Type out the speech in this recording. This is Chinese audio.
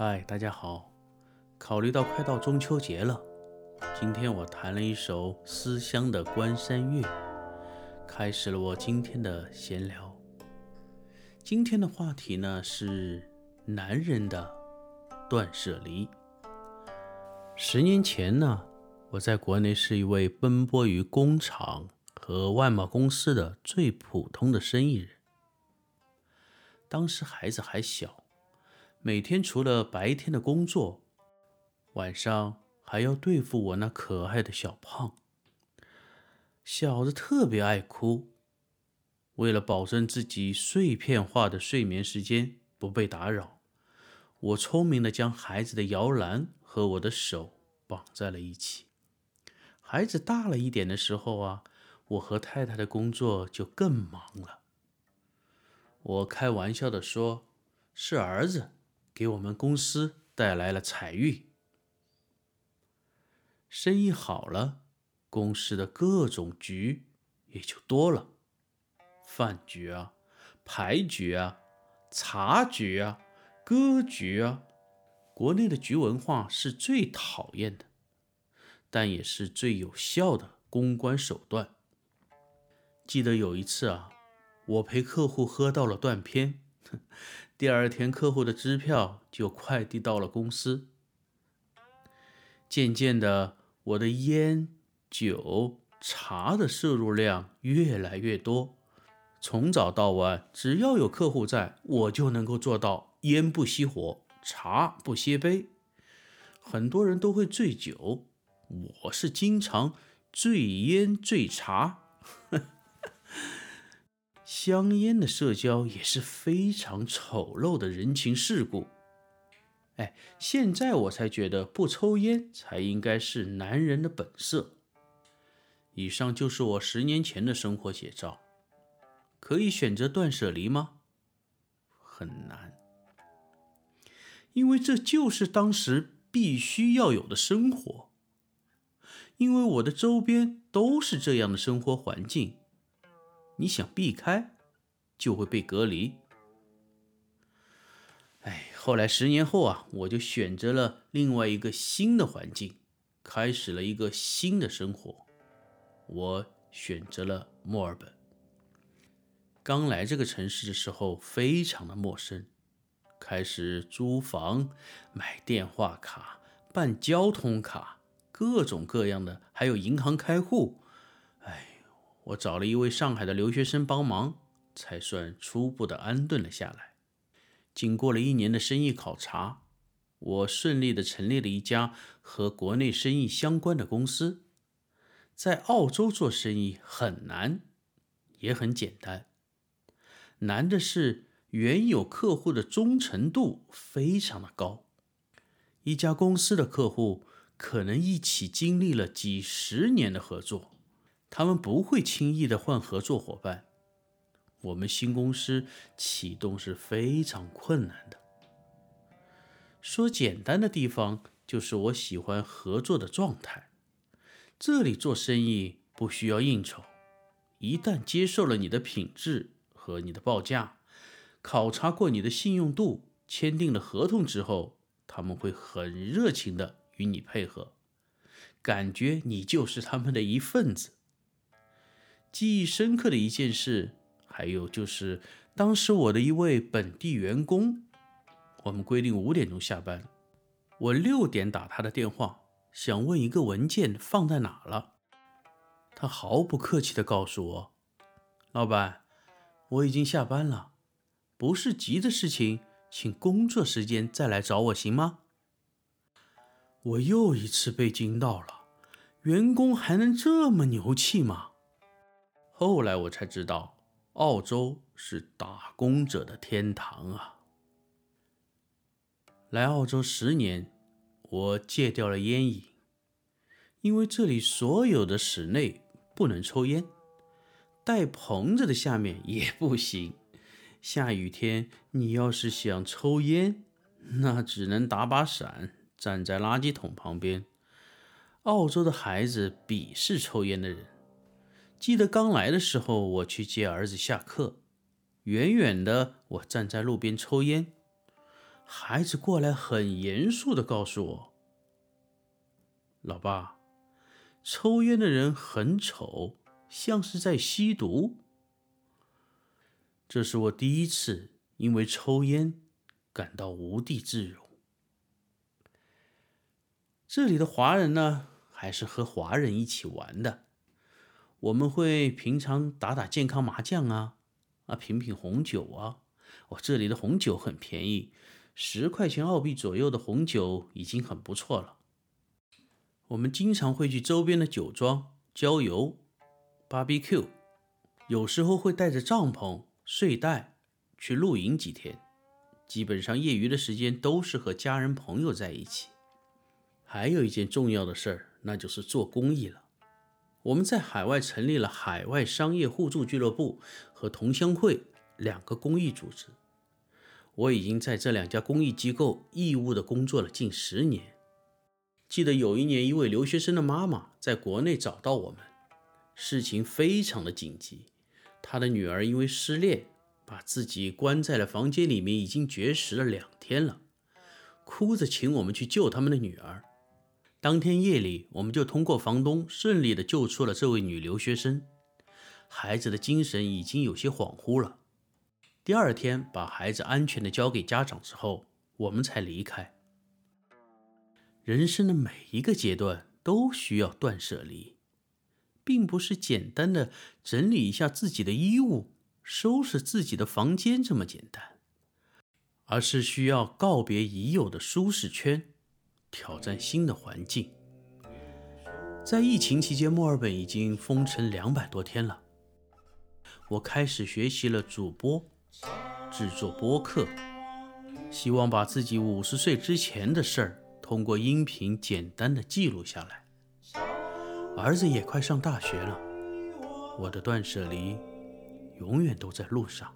嗨，大家好。考虑到快到中秋节了，今天我弹了一首思乡的《关山月》，开始了我今天的闲聊。今天的话题呢是男人的断舍离。十年前呢，我在国内是一位奔波于工厂和外贸公司的最普通的生意人。当时孩子还小。每天除了白天的工作，晚上还要对付我那可爱的小胖。小子特别爱哭。为了保证自己碎片化的睡眠时间不被打扰，我聪明的将孩子的摇篮和我的手绑在了一起。孩子大了一点的时候啊，我和太太的工作就更忙了。我开玩笑的说：“是儿子。”给我们公司带来了财运，生意好了，公司的各种局也就多了，饭局啊、牌局啊、茶局啊、歌局啊。国内的局文化是最讨厌的，但也是最有效的公关手段。记得有一次啊，我陪客户喝到了断片。第二天，客户的支票就快递到了公司。渐渐的，我的烟、酒、茶的摄入量越来越多。从早到晚，只要有客户在，我就能够做到烟不熄火，茶不歇杯。很多人都会醉酒，我是经常醉烟醉茶。香烟的社交也是非常丑陋的人情世故。哎，现在我才觉得不抽烟才应该是男人的本色。以上就是我十年前的生活写照。可以选择断舍离吗？很难，因为这就是当时必须要有的生活。因为我的周边都是这样的生活环境。你想避开，就会被隔离。哎，后来十年后啊，我就选择了另外一个新的环境，开始了一个新的生活。我选择了墨尔本。刚来这个城市的时候，非常的陌生，开始租房、买电话卡、办交通卡，各种各样的，还有银行开户。我找了一位上海的留学生帮忙，才算初步的安顿了下来。经过了一年的生意考察，我顺利的成立了一家和国内生意相关的公司。在澳洲做生意很难，也很简单。难的是原有客户的忠诚度非常的高，一家公司的客户可能一起经历了几十年的合作。他们不会轻易的换合作伙伴。我们新公司启动是非常困难的。说简单的地方，就是我喜欢合作的状态。这里做生意不需要应酬，一旦接受了你的品质和你的报价，考察过你的信用度，签订了合同之后，他们会很热情的与你配合，感觉你就是他们的一份子。记忆深刻的一件事，还有就是当时我的一位本地员工，我们规定五点钟下班，我六点打他的电话，想问一个文件放在哪了，他毫不客气地告诉我：“老板，我已经下班了，不是急的事情，请工作时间再来找我行吗？”我又一次被惊到了，员工还能这么牛气吗？后来我才知道，澳洲是打工者的天堂啊！来澳洲十年，我戒掉了烟瘾，因为这里所有的室内不能抽烟，带棚子的下面也不行。下雨天，你要是想抽烟，那只能打把伞，站在垃圾桶旁边。澳洲的孩子鄙视抽烟的人。记得刚来的时候，我去接儿子下课，远远的我站在路边抽烟，孩子过来很严肃的告诉我：“老爸，抽烟的人很丑，像是在吸毒。”这是我第一次因为抽烟感到无地自容。这里的华人呢，还是和华人一起玩的。我们会平常打打健康麻将啊，啊，品品红酒啊。哦，这里的红酒很便宜，十块钱澳币左右的红酒已经很不错了。我们经常会去周边的酒庄郊游、barbecue，有时候会带着帐篷、睡袋去露营几天。基本上业余的时间都是和家人朋友在一起。还有一件重要的事儿，那就是做公益了。我们在海外成立了海外商业互助俱乐部和同乡会两个公益组织。我已经在这两家公益机构义务的工作了近十年。记得有一年，一位留学生的妈妈在国内找到我们，事情非常的紧急，她的女儿因为失恋，把自己关在了房间里面，已经绝食了两天了，哭着请我们去救他们的女儿。当天夜里，我们就通过房东顺利的救出了这位女留学生。孩子的精神已经有些恍惚了。第二天，把孩子安全的交给家长之后，我们才离开。人生的每一个阶段都需要断舍离，并不是简单的整理一下自己的衣物、收拾自己的房间这么简单，而是需要告别已有的舒适圈。挑战新的环境。在疫情期间，墨尔本已经封城两百多天了。我开始学习了主播，制作播客，希望把自己五十岁之前的事儿通过音频简单的记录下来。儿子也快上大学了，我的断舍离永远都在路上。